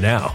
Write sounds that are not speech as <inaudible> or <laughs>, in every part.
now.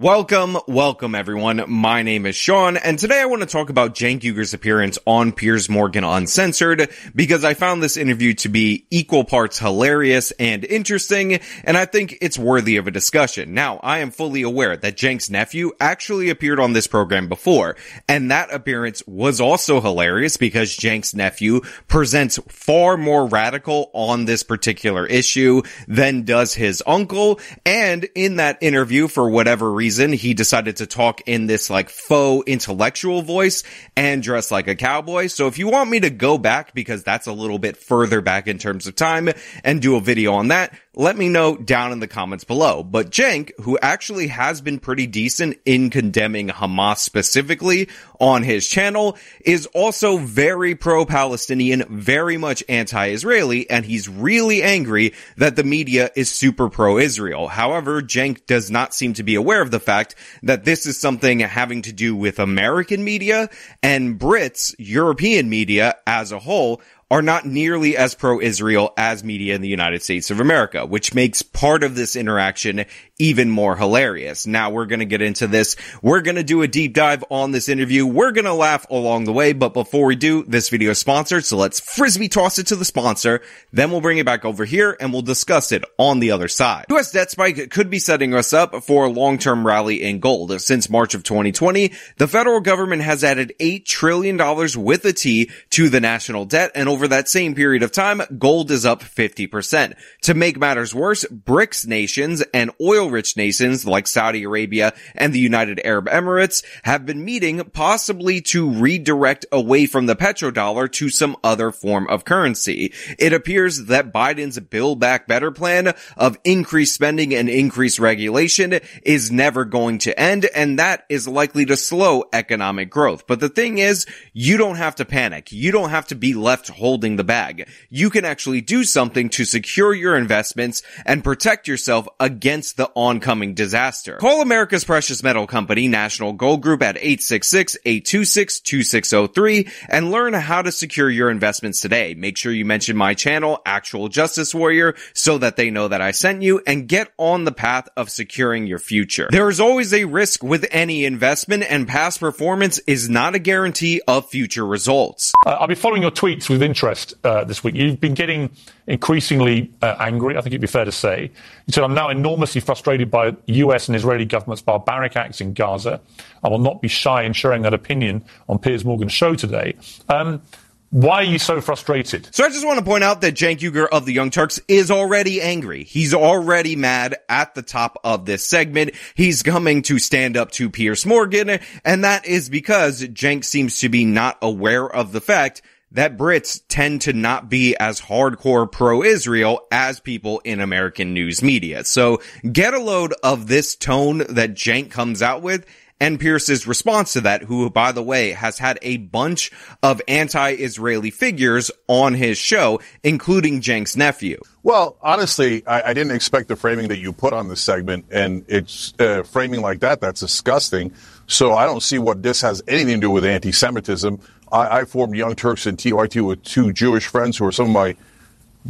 Welcome, welcome everyone. My name is Sean, and today I want to talk about Cenk Uygur's appearance on Piers Morgan Uncensored because I found this interview to be equal parts hilarious and interesting, and I think it's worthy of a discussion. Now, I am fully aware that Cenk's nephew actually appeared on this program before, and that appearance was also hilarious because Cenk's nephew presents far more radical on this particular issue than does his uncle, and in that interview, for whatever reason, reason, he decided to talk in this like faux intellectual voice and dress like a cowboy. So if you want me to go back, because that's a little bit further back in terms of time and do a video on that, let me know down in the comments below. But Cenk, who actually has been pretty decent in condemning Hamas specifically on his channel, is also very pro-Palestinian, very much anti-Israeli, and he's really angry that the media is super pro-Israel. However, Cenk does not seem to be aware of the fact that this is something having to do with American media and Brits, European media as a whole are not nearly as pro-Israel as media in the United States of America, which makes part of this interaction even more hilarious. Now we're going to get into this. We're going to do a deep dive on this interview. We're going to laugh along the way. But before we do, this video is sponsored. So let's frisbee toss it to the sponsor. Then we'll bring it back over here and we'll discuss it on the other side. US debt spike could be setting us up for a long-term rally in gold. Since March of 2020, the federal government has added $8 trillion with a T to the national debt. And over that same period of time, gold is up 50%. To make matters worse, BRICS nations and oil oil-rich nations like Saudi Arabia and the United Arab Emirates have been meeting possibly to redirect away from the petrodollar to some other form of currency. It appears that Biden's Build Back Better plan of increased spending and increased regulation is never going to end, and that is likely to slow economic growth. But the thing is, you don't have to panic. You don't have to be left holding the bag. You can actually do something to secure your investments and protect yourself against the oncoming disaster. Call America's Precious Metal Company, National Gold Group at 866-826-2603 and learn how to secure your investments today. Make sure you mention my channel, Actual Justice Warrior, so that they know that I sent you and get on the path of securing your future. There is always a risk with any investment and past performance is not a guarantee of future results. Uh, I've been following your tweets with interest uh, this week. You've been getting increasingly uh, angry, I think it'd be fair to say. You said, I'm now enormously frustrated by US and Israeli government's barbaric acts in Gaza. I will not be shy in sharing that opinion on Piers Morgan's show today. Um, why are you so frustrated? So I just want to point out that Cenk Uygur of the Young Turks is already angry. He's already mad at the top of this segment. He's coming to stand up to Piers Morgan, and that is because Cenk seems to be not aware of the fact that Brits tend to not be as hardcore pro-Israel as people in American news media. So get a load of this tone that Cenk comes out with and Piers's response to that, who, by the way, has had a bunch of anti-Israeli figures on his show, including Cenk's nephew. Well, honestly, I, I, didn't expect the framing that you put on this segment, and it's uh, framing like that. That's disgusting. So I don't see what this has anything to do with anti-Semitism. I, I formed Young Turks and TYT with two Jewish friends who are some of my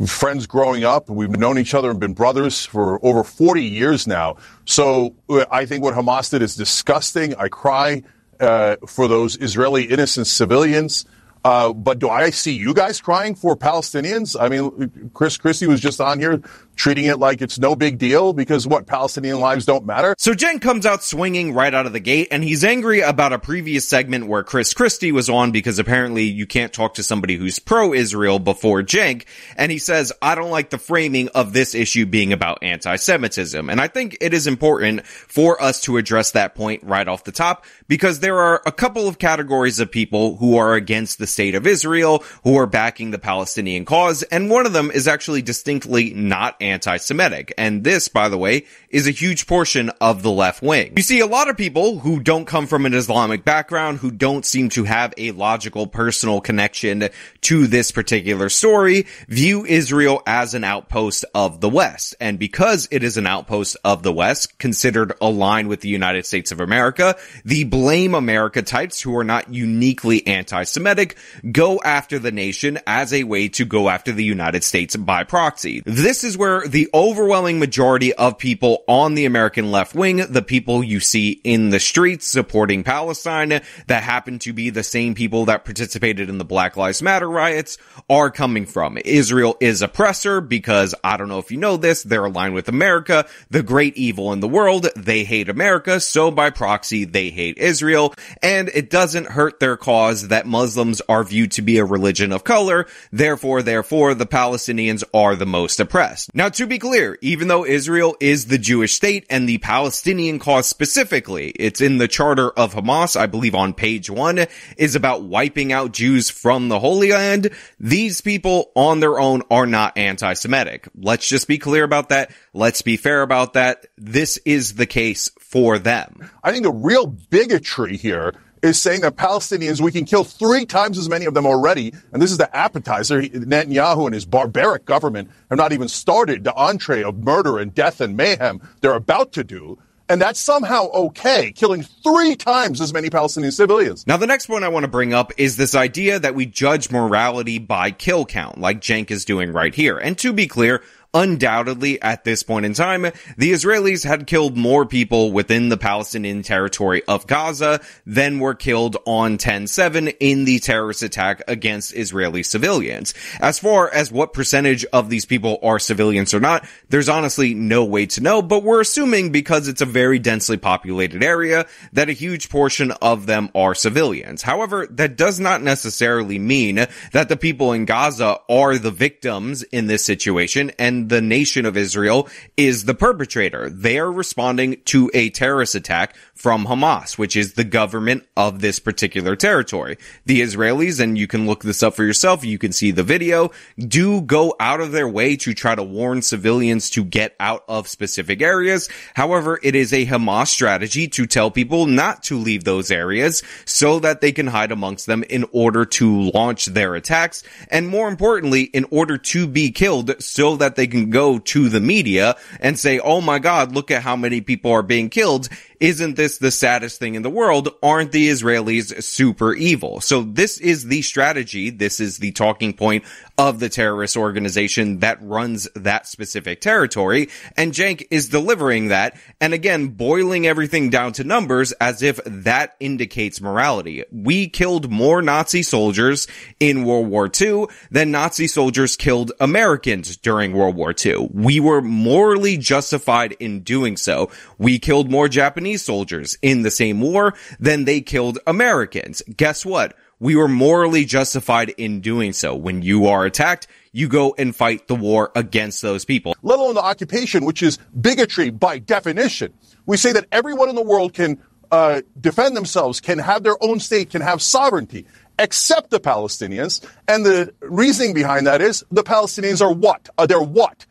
friends growing up. We've known each other and been brothers for over 40 years now. So uh, I think what Hamas did is disgusting. I cry uh, for those Israeli innocent civilians. Uh, but do I see you guys crying for Palestinians? I mean, Chris Christie was just on here treating it like it's no big deal because what Palestinian lives don't matter. So Cenk comes out swinging right out of the gate and he's angry about a previous segment where Chris Christie was on because apparently you can't talk to somebody who's pro-Israel before Cenk. And he says, I don't like the framing of this issue being about anti-Semitism. And I think it is important for us to address that point right off the top because there are a couple of categories of people who are against the state of Israel, who are backing the Palestinian cause. And one of them is actually distinctly not anti-Semitic. And this, by the way, is a huge portion of the left wing. You see a lot of people who don't come from an Islamic background, who don't seem to have a logical personal connection to this particular story, view Israel as an outpost of the West. And because it is an outpost of the West, considered aligned with the United States of America, the blame America types who are not uniquely anti-Semitic go after the nation as a way to go after the United States by proxy. This is where the overwhelming majority of people on the American left wing, the people you see in the streets supporting Palestine that happen to be the same people that participated in the Black Lives Matter riots are coming from. Israel is oppressor because I don't know if you know this, they're aligned with America, the great evil in the world. They hate America, so by proxy, they hate Israel. And it doesn't hurt their cause that Muslims are viewed to be a religion of color. Therefore, therefore, the Palestinians are the most oppressed. Now, to be clear, even though Israel is the Jewish state and the Palestinian cause specifically, it's in the charter of Hamas, I believe on page one, is about wiping out Jews from the Holy Land. These people on their own are not anti-Semitic. Let's just be clear about that. Let's be fair about that. This is the case for them. I think the real bigotry here is saying that Palestinians, we can kill three times as many of them already. And this is the appetizer. Netanyahu and his barbaric government have not even started the entree of murder and death and mayhem they're about to do. And that's somehow okay, killing three times as many Palestinian civilians. Now, the next point I want to bring up is this idea that we judge morality by kill count, like Cenk is doing right here. And to be clear, undoubtedly at this point in time, the Israelis had killed more people within the Palestinian territory of Gaza than were killed on 10-7 in the terrorist attack against Israeli civilians. As far as what percentage of these people are civilians or not, there's honestly no way to know, but we're assuming because it's a very densely populated area that a huge portion of them are civilians. However, that does not necessarily mean that the people in Gaza are the victims in this situation and the nation of Israel is the perpetrator. They are responding to a terrorist attack from Hamas, which is the government of this particular territory. The Israelis, and you can look this up for yourself, you can see the video, do go out of their way to try to warn civilians to get out of specific areas. However, it is a Hamas strategy to tell people not to leave those areas so that they can hide amongst them in order to launch their attacks. And more importantly, in order to be killed so that they can go to the media and say, Oh my God, look at how many people are being killed isn't this the saddest thing in the world? Aren't the Israelis super evil? So this is the strategy. This is the talking point of the terrorist organization that runs that specific territory. And Cenk is delivering that. And again, boiling everything down to numbers as if that indicates morality. We killed more Nazi soldiers in World War II than Nazi soldiers killed Americans during World War II. We were morally justified in doing so. We killed more Japanese soldiers in the same war than they killed Americans. Guess what? We were morally justified in doing so. When you are attacked, you go and fight the war against those people. Let alone the occupation, which is bigotry by definition. We say that everyone in the world can uh, defend themselves, can have their own state, can have sovereignty, except the Palestinians. And the reasoning behind that is the Palestinians are what? Uh, they're what?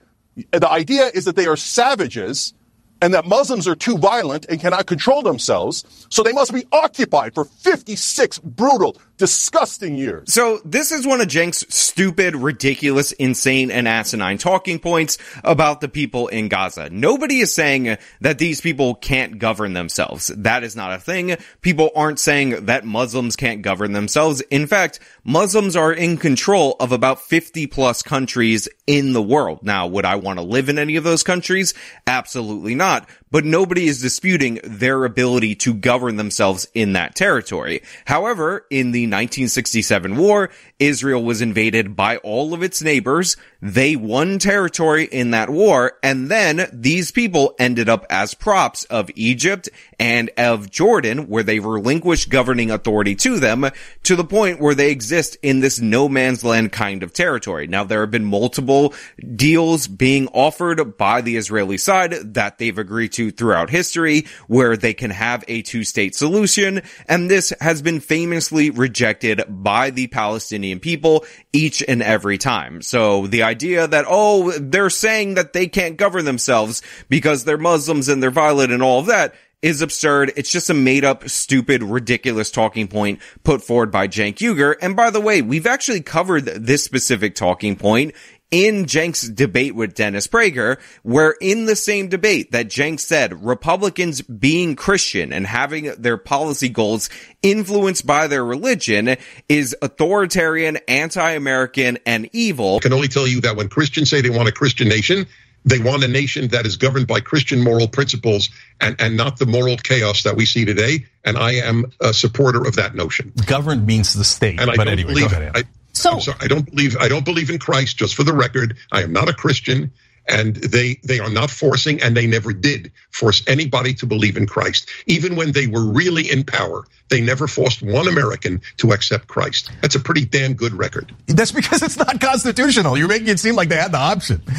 The idea is that they are savages and that Muslims are too violent and cannot control themselves, so they must be occupied for 56 brutal, disgusting years. So this is one of Cenk's stupid, ridiculous, insane, and asinine talking points about the people in Gaza. Nobody is saying that these people can't govern themselves. That is not a thing. People aren't saying that Muslims can't govern themselves. In fact, Muslims are in control of about 50 plus countries in the world. Now, would I want to live in any of those countries? Absolutely not but nobody is disputing their ability to govern themselves in that territory. However, in the 1967 war, Israel was invaded by all of its neighbors. They won territory in that war, and then these people ended up as props of Egypt and of Jordan, where they relinquished governing authority to them to the point where they exist in this no man's land kind of territory. Now, there have been multiple deals being offered by the Israeli side that they've agreed to throughout history where they can have a two-state solution. And this has been famously rejected by the Palestinian people each and every time. So the idea that, oh, they're saying that they can't govern themselves because they're Muslims and they're violent and all of that is absurd. It's just a made up, stupid, ridiculous talking point put forward by Cenk Uygur. And by the way, we've actually covered this specific talking point in Cenk's debate with Dennis Prager, where in the same debate that Cenk said Republicans being Christian and having their policy goals influenced by their religion is authoritarian, anti-American, and evil. I can only tell you that when Christians say they want a Christian nation, they want a nation that is governed by Christian moral principles and, and not the moral chaos that we see today. And I am a supporter of that notion. Governed means the state. And I but don't anyway, believe, go ahead. I, So- sorry, I don't believe I don't believe in Christ. Just for the record, I am not a Christian, and they they are not forcing, and they never did force anybody to believe in Christ. Even when they were really in power, they never forced one American to accept Christ. That's a pretty damn good record. That's because it's not constitutional. You're making it seem like they had the option. <laughs>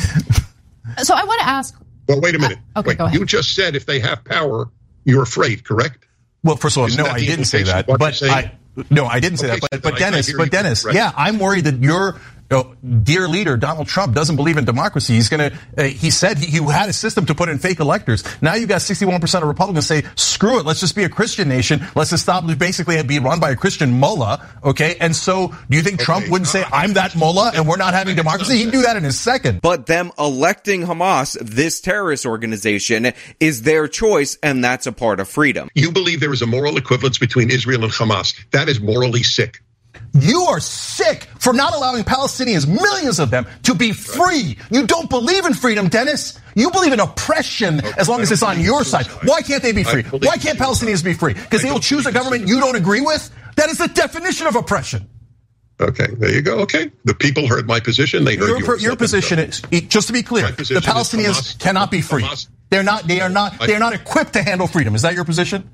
So I want to ask. Well, wait a minute. Uh, okay, wait, go ahead. you just said if they have power, you're afraid, correct? Well, first of all, Isn't no, I didn't say that. But? I no, I didn't say Okay, that. But so but then I can't Dennis, but Dennis, correctly. yeah, I'm worried that your uh, dear leader Donald Trump doesn't believe in democracy. He's gonna. Uh, he said he, he had a system to put in fake electors. Now you got 61 percent of Republicans say, screw it, let's just be a Christian nation. Let's just stop basically be run by a Christian mullah. Okay, and so do you think Trump wouldn't say I'm that mullah and we're not having democracy? He'd do that in a second. But them electing Hamas, this terrorist organization, is their choice, and that's a part of freedom. You believe there is a moral equivalence between Israel and Hamas. That is morally sick. You are sick for not allowing Palestinians, millions of them, to be free. You don't believe in freedom, Dennis. You believe in oppression as long as it's on your side. Why can't they be free? Why can't Palestinians be free? Because they will choose a government you don't agree with? That is the definition of oppression. Okay, there you go. Okay, the people heard my position. They heard Your, yours. your position is, just to be clear, the Palestinians Hamas- cannot be free. Hamas- They're not, they are not, they are not equipped to handle freedom. Is that your position?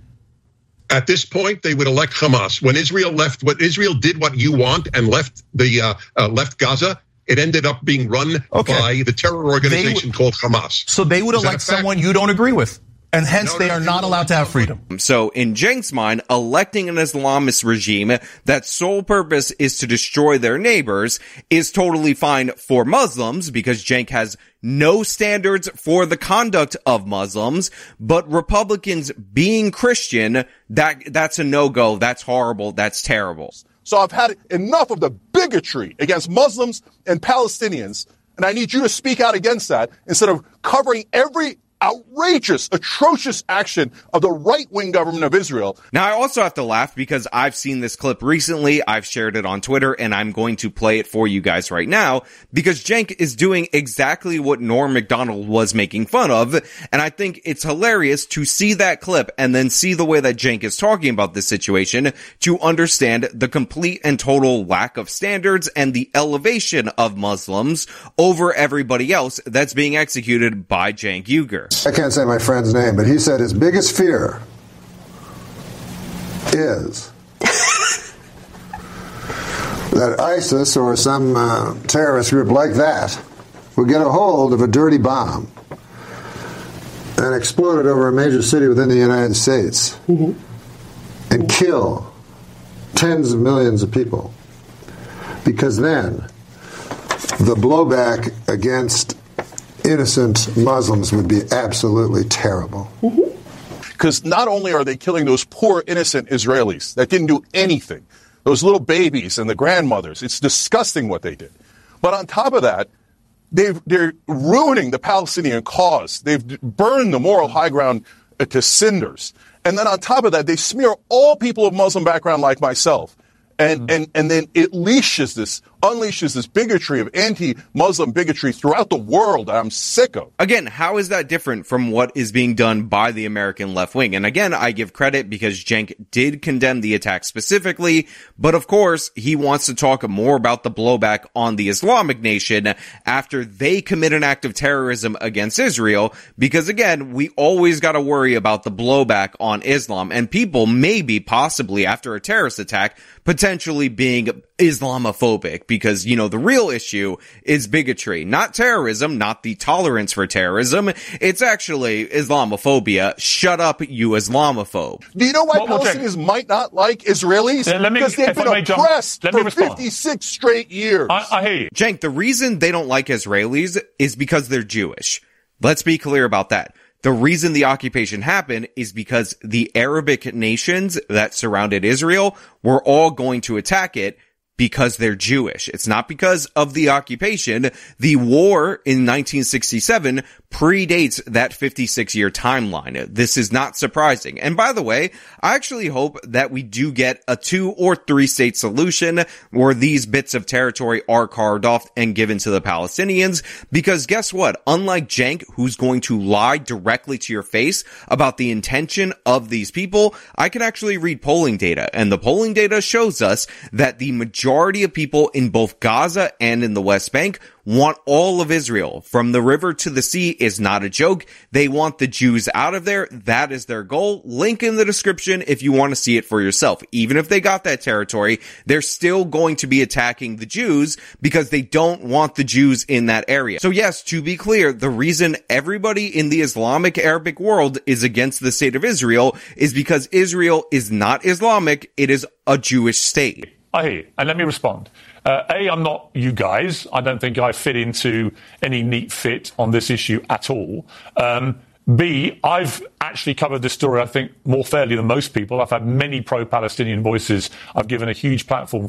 At this point, they would elect Hamas. When Israel left, what Israel did what you want and left the uh, uh, left Gaza, it ended up being run Okay. by the terror organization called Hamas. So they would Is elect someone you don't agree with. And hence No, they no, are you not will allowed to have freedom. So in Cenk's mind, electing an Islamist regime that sole purpose is to destroy their neighbors is totally fine for Muslims because Cenk has no standards for the conduct of Muslims, but Republicans being Christian, that, that's a no-go. That's horrible. That's terrible. So I've had enough of the bigotry against Muslims and Palestinians, and I need you to speak out against that instead of covering every outrageous, atrocious action of the right-wing government of Israel. Now I also have to laugh because I've seen this clip recently. I've shared it on Twitter and I'm going to play it for you guys right now because Cenk is doing exactly what Norm Macdonald was making fun of. And I think it's hilarious to see that clip and then see the way that Cenk is talking about this situation to understand the complete and total lack of standards and the elevation of Muslims over everybody else that's being executed by Cenk Uygur. I can't say my friend's name, but he said his biggest fear is <laughs> that ISIS or some uh, terrorist group like that will get a hold of a dirty bomb and explode it over a major city within the United States and kill tens of millions of people. Because then the blowback against innocent Muslims would be absolutely terrible. Because not only are they killing those poor innocent Israelis that didn't do anything, those little babies and the grandmothers, it's disgusting what they did. But on top of that, they've, they're ruining the Palestinian cause. They've burned the moral high ground uh, to cinders. And then on top of that, they smear all people of Muslim background like myself. And, and, and then it leashes this, unleashes this bigotry of anti-Muslim bigotry throughout the world I'm sick of. Again, how is that different from what is being done by the American left wing? And again, I give credit because Cenk did condemn the attack specifically, but of course, he wants to talk more about the blowback on the Islamic nation after they commit an act of terrorism against Israel, because again, we always gotta worry about the blowback on Islam, and people maybe, possibly, after a terrorist attack, potentially being Islamophobic because, you know, the real issue is bigotry, not terrorism, not the tolerance for terrorism. It's actually Islamophobia. Shut up, you Islamophobe. Do you know why well, Palestinians well, might not like Israelis? Yeah, me, because they've been oppressed jump, for 56 straight years. I, I hear you. Cenk, the reason they don't like Israelis is because they're Jewish. Let's be clear about that. The reason the occupation happened is because the Arabic nations that surrounded Israel were all going to attack it because they're Jewish. It's not because of the occupation. The war in 1967 predates that 56 year timeline. This is not surprising. And by the way, I actually hope that we do get a two or three state solution where these bits of territory are carved off and given to the Palestinians. Because guess what? Unlike Cenk, who's going to lie directly to your face about the intention of these people, I can actually read polling data and the polling data shows us that the majority of people in both Gaza and in the West Bank want all of Israel from the river to the sea is not a joke. They want the Jews out of there. That is their goal. Link in the description if you want to see it for yourself. Even if they got that territory, they're still going to be attacking the Jews because they don't want the Jews in that area. So yes, to be clear, the reason everybody in the Islamic Arabic world is against the state of Israel is because Israel is not Islamic. It is a Jewish state. I hear you. And let me respond. Uh, a, I'm not you guys. I don't think I fit into any neat fit on this issue at all. Um, B, I've actually covered this story, I think, more fairly than most people. I've had many pro Palestinian voices. I've given a huge platform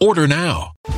Order now.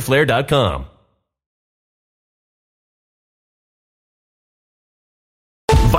fighterflare.com.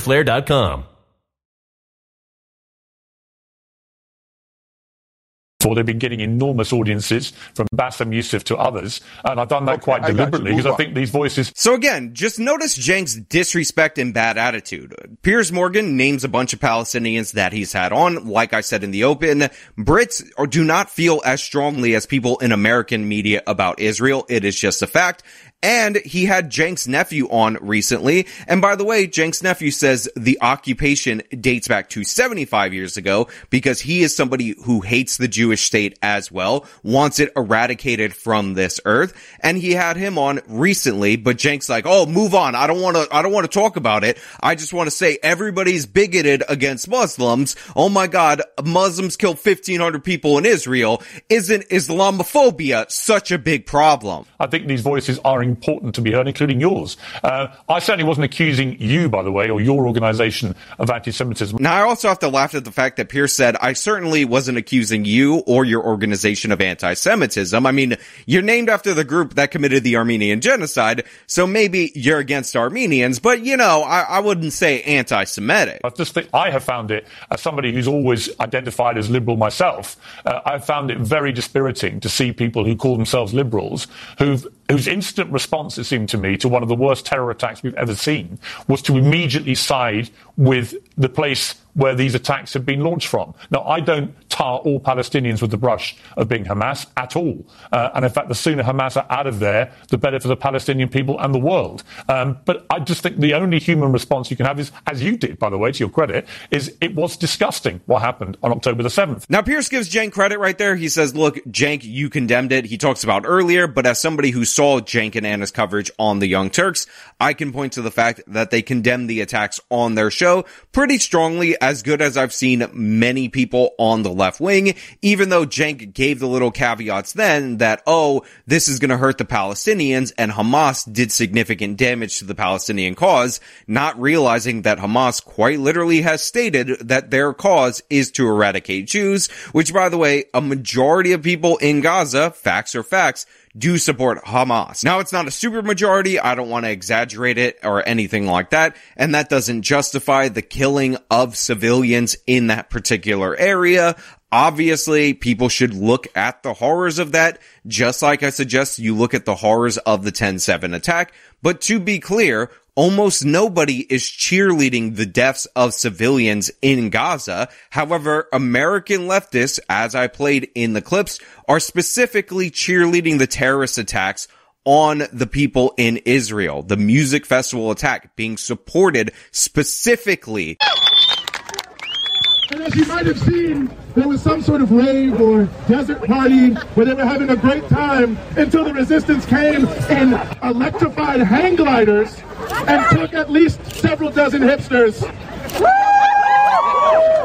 fighterflare.com. for. They've been getting enormous audiences from Bassem Youssef to others. And I've done that okay, quite deliberately because I think these voices. So again, just notice Cenk's disrespect and bad attitude. Piers Morgan names a bunch of Palestinians that he's had on. Like I said in the open, Brits do not feel as strongly as people in American media about Israel. It is just a fact. And he had Cenk's nephew on recently. And by the way, Cenk's nephew says the occupation dates back to 75 years ago because he is somebody who hates the Jewish state as well, wants it eradicated from this earth. And he had him on recently, but Cenk's like, oh, move on. I don't want to, I don't want to talk about it. I just want to say everybody's bigoted against Muslims. Oh my God, Muslims killed 1500 people in Israel. Isn't Islamophobia such a big problem? I think these voices are important to be heard, including yours. Uh, I certainly wasn't accusing you, by the way, or your organization of anti-Semitism. Now, I also have to laugh at the fact that Piers said, I certainly wasn't accusing you or your organization of anti-Semitism. I mean, you're named after the group that committed the Armenian genocide, so maybe you're against Armenians, but you know, I, I wouldn't say anti-Semitic. I just think I have found it, as somebody who's always identified as liberal myself, uh, I've found it very dispiriting to see people who call themselves liberals who've whose instant response, it seemed to me, to one of the worst terror attacks we've ever seen was to immediately side with the place where these attacks have been launched from. Now, I don't tar all Palestinians with the brush of being Hamas at all. Uh, and in fact, the sooner Hamas are out of there, the better for the Palestinian people and the world. Um, but I just think the only human response you can have is, as you did, by the way, to your credit, is it was disgusting what happened on October the 7th. Now, Piers gives Cenk credit right there. He says, look, Cenk, you condemned it. He talks about earlier, but as somebody who saw Cenk and Anna's coverage on the Young Turks, I can point to the fact that they condemned the attacks on their show pretty strongly, as good as I've seen many people on the left wing, even though Cenk gave the little caveats then that, oh, this is going to hurt the Palestinians and Hamas did significant damage to the Palestinian cause, not realizing that Hamas quite literally has stated that their cause is to eradicate Jews, which by the way, a majority of people in Gaza, facts are facts, do support Hamas. Now it's not a super majority. I don't want to exaggerate it or anything like that. And that doesn't justify the killing of civilians in that particular area. Obviously, people should look at the horrors of that, just like I suggest you look at the horrors of the 10-7 attack. But to be clear, almost nobody is cheerleading the deaths of civilians in Gaza. However, American leftists, as I played in the clips, are specifically cheerleading the terrorist attacks on the people in Israel. The music festival attack being supported specifically. And as you might have seen, there was some sort of rave or desert party where they were having a great time until the resistance came in electrified hang gliders and took at least several dozen hipsters.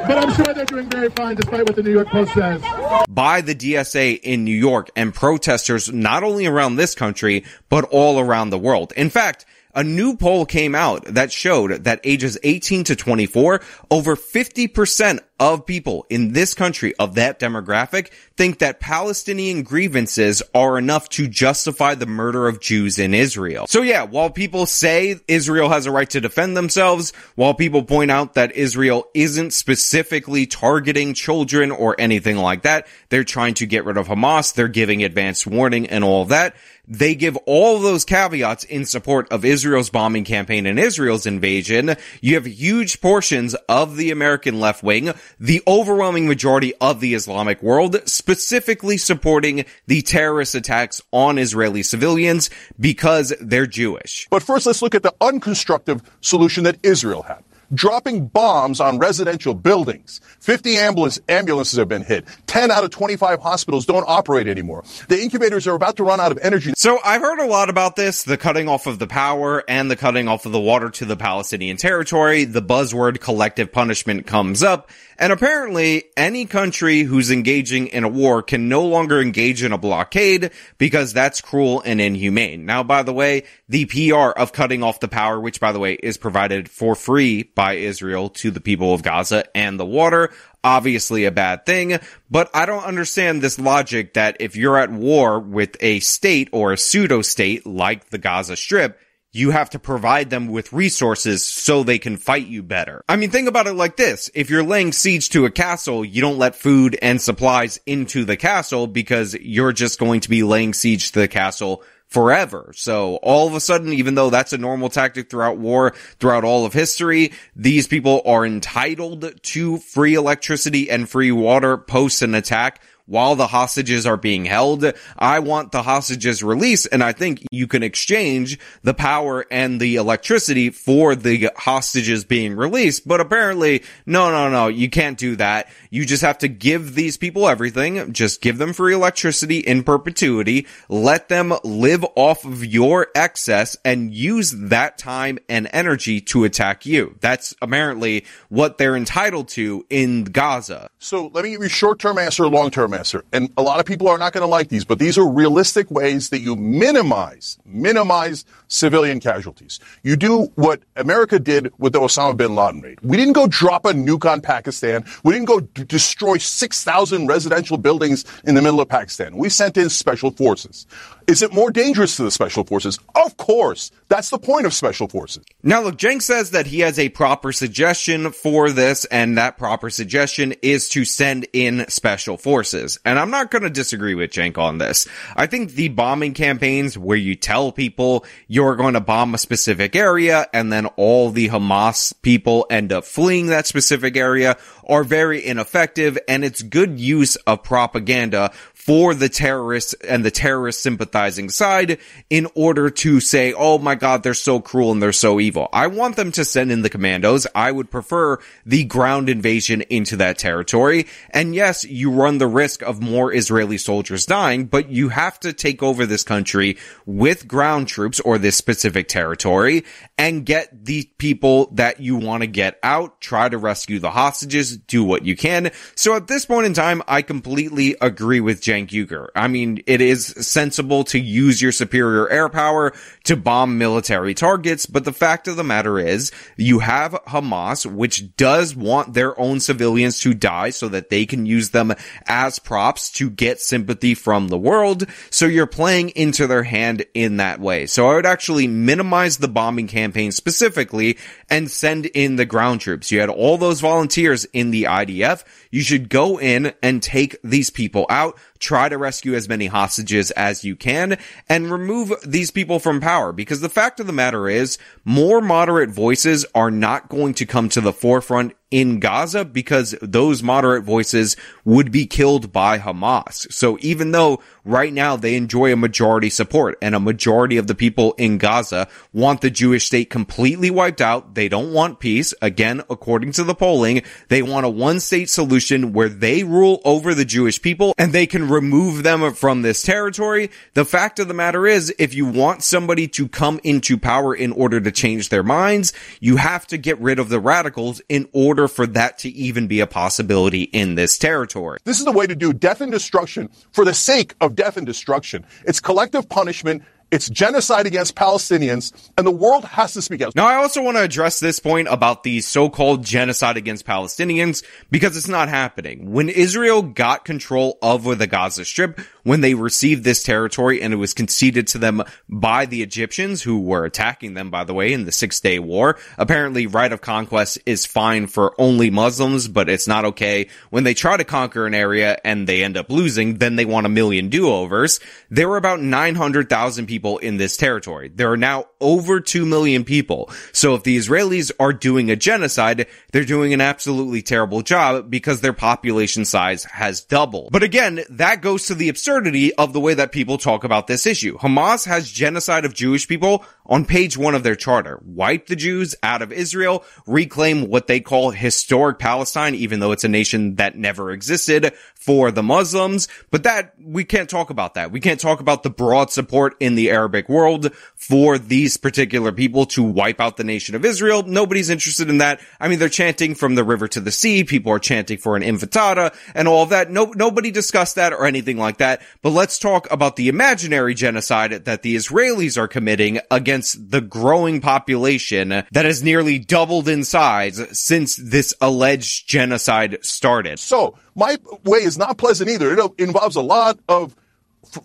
But I'm sure they're doing very fine despite what the New York Post says. By the DSA in New York and protesters not only around this country, but all around the world. In fact, a new poll came out that showed that ages 18 to 24, over 50% of people in this country of that demographic think that Palestinian grievances are enough to justify the murder of Jews in Israel. So yeah, while people say Israel has a right to defend themselves, while people point out that Israel isn't specifically targeting children or anything like that, they're trying to get rid of Hamas, they're giving advance warning and all that. They give all those caveats in support of Israel's bombing campaign and Israel's invasion. You have huge portions of the American left wing, the overwhelming majority of the Islamic world, specifically supporting the terrorist attacks on Israeli civilians because they're Jewish. But first, let's look at the unconstructive solution that Israel had dropping bombs on residential buildings. 50 ambulance, ambulances have been hit. 10 out of 25 hospitals don't operate anymore. The incubators are about to run out of energy. So I've heard a lot about this, the cutting off of the power and the cutting off of the water to the Palestinian territory. The buzzword collective punishment comes up. And apparently, any country who's engaging in a war can no longer engage in a blockade because that's cruel and inhumane. Now, by the way, the PR of cutting off the power, which by the way is provided for free by Israel to the people of Gaza and the water, obviously a bad thing, but I don't understand this logic that if you're at war with a state or a pseudo state like the Gaza Strip, you have to provide them with resources so they can fight you better. I mean, think about it like this. If you're laying siege to a castle, you don't let food and supplies into the castle because you're just going to be laying siege to the castle forever. So all of a sudden, even though that's a normal tactic throughout war, throughout all of history, these people are entitled to free electricity and free water post an attack while the hostages are being held. I want the hostages released and I think you can exchange the power and the electricity for the hostages being released. But apparently, no, no, no, you can't do that. You just have to give these people everything. Just give them free electricity in perpetuity. Let them live off of your excess and use that time and energy to attack you. That's apparently what they're entitled to in Gaza. So let me give you short-term answer, long-term And a lot of people are not going to like these, but these are realistic ways that you minimize, minimize civilian casualties. You do what America did with the Osama bin Laden raid. We didn't go drop a nuke on Pakistan. We didn't go d- destroy 6,000 residential buildings in the middle of Pakistan. We sent in special forces. Is it more dangerous to the special forces? Of course. That's the point of special forces. Now look, Cenk says that he has a proper suggestion for this, and that proper suggestion is to send in special forces. And I'm not gonna disagree with Cenk on this. I think the bombing campaigns where you tell people you're going to bomb a specific area and then all the Hamas people end up fleeing that specific area are very ineffective and it's good use of propaganda for the terrorists and the terrorist sympathizing side in order to say, oh my god, they're so cruel and they're so evil. I want them to send in the commandos. I would prefer the ground invasion into that territory. And yes, you run the risk of more Israeli soldiers dying, but you have to take over this country with ground troops or this specific territory and get the people that you want to get out, try to rescue the hostages, do what you can. So at this point in time, I completely agree with Cenk Uygur. I mean, it is sensible to use your superior air power to bomb military targets, but the fact of the matter is, you have Hamas, which does want their own civilians to die so that they can use them as props to get sympathy from the world. So you're playing into their hand in that way. So I would actually minimize the bombing campaign specifically and send in the ground troops. You had all those volunteers in the IDF. You should go in and take these people out, try to rescue as many hostages as you can, and remove these people from power. Because the fact of the matter is, more moderate voices are not going to come to the forefront in Gaza because those moderate voices would be killed by Hamas. So even though right now they enjoy a majority support and a majority of the people in Gaza want the Jewish state completely wiped out, they don't want peace. Again, according to the polling, they want a one state solution where they rule over the Jewish people and they can remove them from this territory. The fact of the matter is, if you want somebody to come into power in order to change their minds, you have to get rid of the radicals in order for that to even be a possibility in this territory. This is the way to do death and destruction for the sake of death and destruction. It's collective punishment. It's genocide against Palestinians, and the world has to speak out. Now, I also want to address this point about the so-called genocide against Palestinians because it's not happening. When Israel got control of the Gaza Strip, when they received this territory and it was conceded to them by the Egyptians who were attacking them, by the way, in the Six Day War. Apparently, right of conquest is fine for only Muslims, but it's not okay when they try to conquer an area and they end up losing, then they want a million do-overs. There were about 900,000 people in this territory. There are now over 2 million people. So if the Israelis are doing a genocide, they're doing an absolutely terrible job because their population size has doubled. But again, that goes to the absurdity of the way that people talk about this issue. Hamas has genocide of Jewish people on page one of their charter. Wipe the Jews out of Israel, reclaim what they call historic Palestine, even though it's a nation that never existed for the Muslims. But that, we can't talk about that. We can't talk about the broad support in the Arabic world for these particular people to wipe out the nation of Israel. Nobody's interested in that. I mean, they're chanting from the river to the sea. People are chanting for an intifada and all of that. No, nobody discussed that or anything like that. But let's talk about the imaginary genocide that the Israelis are committing against the growing population that has nearly doubled in size since this alleged genocide started. So, my way is not pleasant either. It involves a lot of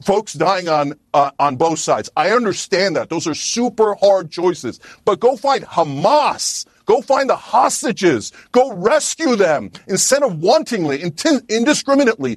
folks dying on uh, on both sides. I understand that those are super hard choices, but go find Hamas. Go find the hostages. Go rescue them instead of wantingly, indiscriminately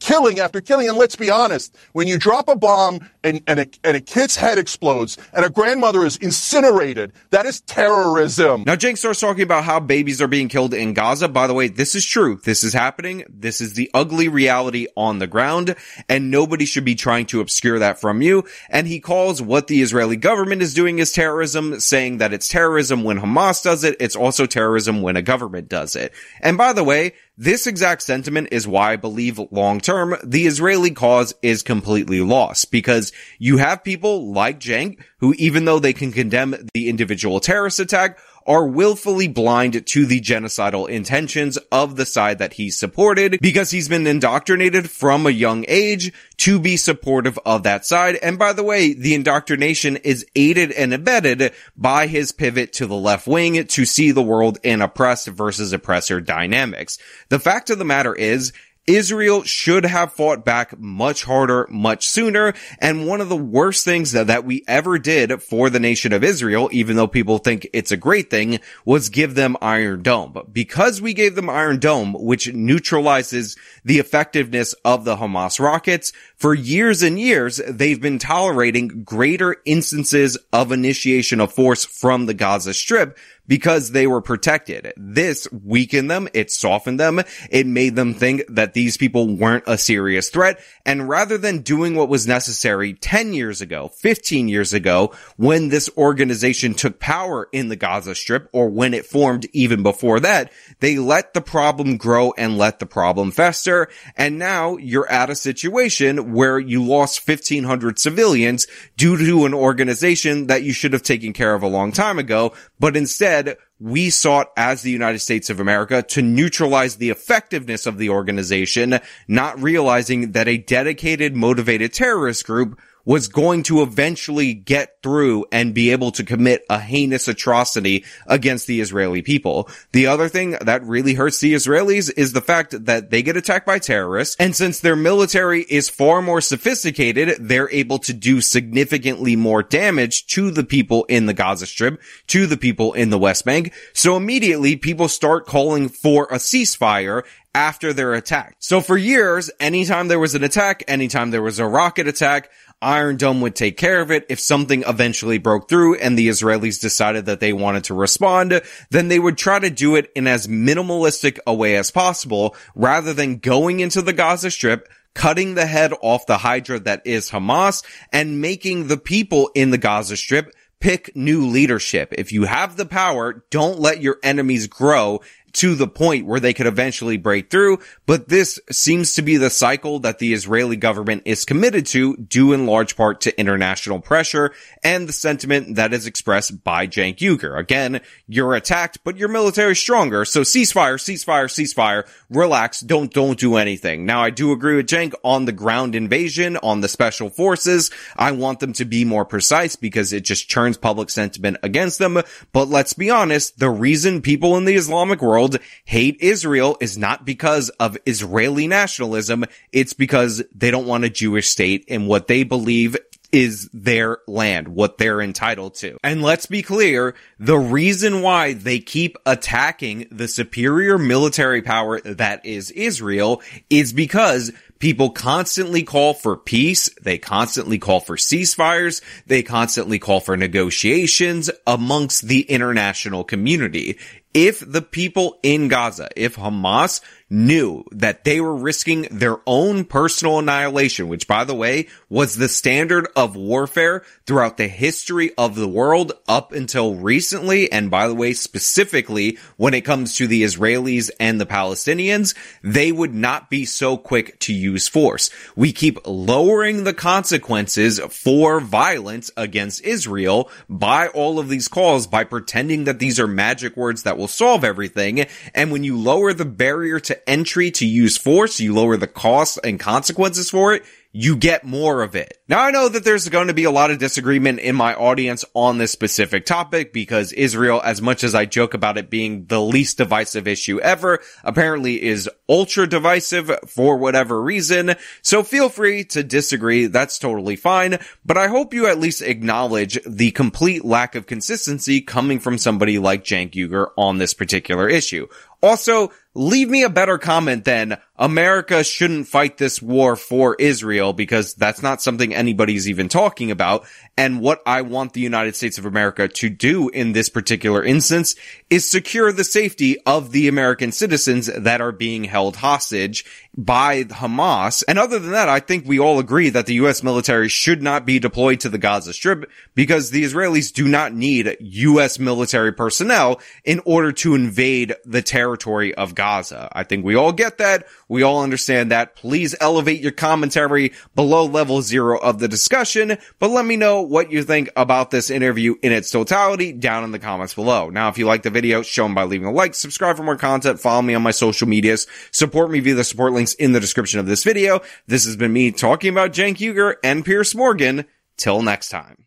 killing after killing. And let's be honest, when you drop a bomb and, and, a, and a kid's head explodes and a grandmother is incinerated, that is terrorism. Now, Cenk starts talking about how babies are being killed in Gaza. By the way, this is true. This is happening. This is the ugly reality on the ground, and nobody should be trying to obscure that from you. And he calls what the Israeli government is doing as terrorism, saying that it's terrorism when Hamas does it. It's also terrorism when a government does it. And by the way, this exact sentiment is why I believe long term, the Israeli cause is completely lost because you have people like Cenk who, even though they can condemn the individual terrorist attack, are willfully blind to the genocidal intentions of the side that he supported because he's been indoctrinated from a young age to be supportive of that side. And by the way, the indoctrination is aided and abetted by his pivot to the left wing to see the world in oppressed versus oppressor dynamics. The fact of the matter is, Israel should have fought back much harder, much sooner. And one of the worst things that, that we ever did for the nation of Israel, even though people think it's a great thing, was give them Iron Dome. Because we gave them Iron Dome, which neutralizes the effectiveness of the Hamas rockets, for years and years, they've been tolerating greater instances of initiation of force from the Gaza Strip because they were protected. This weakened them. It softened them. It made them think that these people weren't a serious threat. And rather than doing what was necessary 10 years ago, 15 years ago, when this organization took power in the Gaza Strip or when it formed even before that, they let the problem grow and let the problem fester. And now you're at a situation where you lost 1500 civilians due to an organization that you should have taken care of a long time ago, but instead we sought as the United States of America to neutralize the effectiveness of the organization, not realizing that a dedicated, motivated terrorist group was going to eventually get through and be able to commit a heinous atrocity against the Israeli people. The other thing that really hurts the Israelis is the fact that they get attacked by terrorists. And since their military is far more sophisticated, they're able to do significantly more damage to the people in the Gaza Strip, to the people in the West Bank. So immediately people start calling for a ceasefire after they're attacked. So for years, anytime there was an attack, anytime there was a rocket attack, Iron Dome would take care of it. If something eventually broke through and the Israelis decided that they wanted to respond, then they would try to do it in as minimalistic a way as possible rather than going into the Gaza Strip, cutting the head off the Hydra that is Hamas and making the people in the Gaza Strip pick new leadership. If you have the power, don't let your enemies grow to the point where they could eventually break through. But this seems to be the cycle that the Israeli government is committed to, due in large part to international pressure and the sentiment that is expressed by Cenk Uygur. Again, you're attacked, but your military is stronger. So ceasefire, ceasefire, ceasefire, relax, don't, don't do anything. Now, I do agree with Cenk on the ground invasion, on the special forces. I want them to be more precise because it just churns public sentiment against them. But let's be honest, the reason people in the Islamic world world hate Israel is not because of Israeli nationalism. It's because they don't want a Jewish state and what they believe is their land, what they're entitled to. And let's be clear, the reason why they keep attacking the superior military power that is Israel is because people constantly call for peace. They constantly call for ceasefires. They constantly call for negotiations amongst the international community if the people in Gaza, if Hamas knew that they were risking their own personal annihilation, which by the way was the standard of warfare throughout the history of the world up until recently. And by the way, specifically when it comes to the Israelis and the Palestinians, they would not be so quick to use force. We keep lowering the consequences for violence against Israel by all of these calls by pretending that these are magic words that will solve everything. And when you lower the barrier to entry to use force, you lower the costs and consequences for it, you get more of it. Now I know that there's going to be a lot of disagreement in my audience on this specific topic because Israel, as much as I joke about it being the least divisive issue ever, apparently is ultra divisive for whatever reason. So feel free to disagree. That's totally fine. But I hope you at least acknowledge the complete lack of consistency coming from somebody like Cenk Uygur on this particular issue. Also, leave me a better comment than America shouldn't fight this war for Israel because that's not something anybody's even talking about. And what I want the United States of America to do in this particular instance is secure the safety of the American citizens that are being held hostage by Hamas. And other than that, I think we all agree that the U.S. military should not be deployed to the Gaza Strip because the Israelis do not need U.S. military personnel in order to invade the territory of Gaza. I think we all get that. We all understand that. Please elevate your commentary below level zero of the discussion, but let me know what you think about this interview in its totality down in the comments below. Now, if you like the video, show them by leaving a like, subscribe for more content, follow me on my social medias, support me via the support links in the description of this video. This has been me talking about Cenk Uygur and Piers Morgan. Till next time.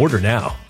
Order now.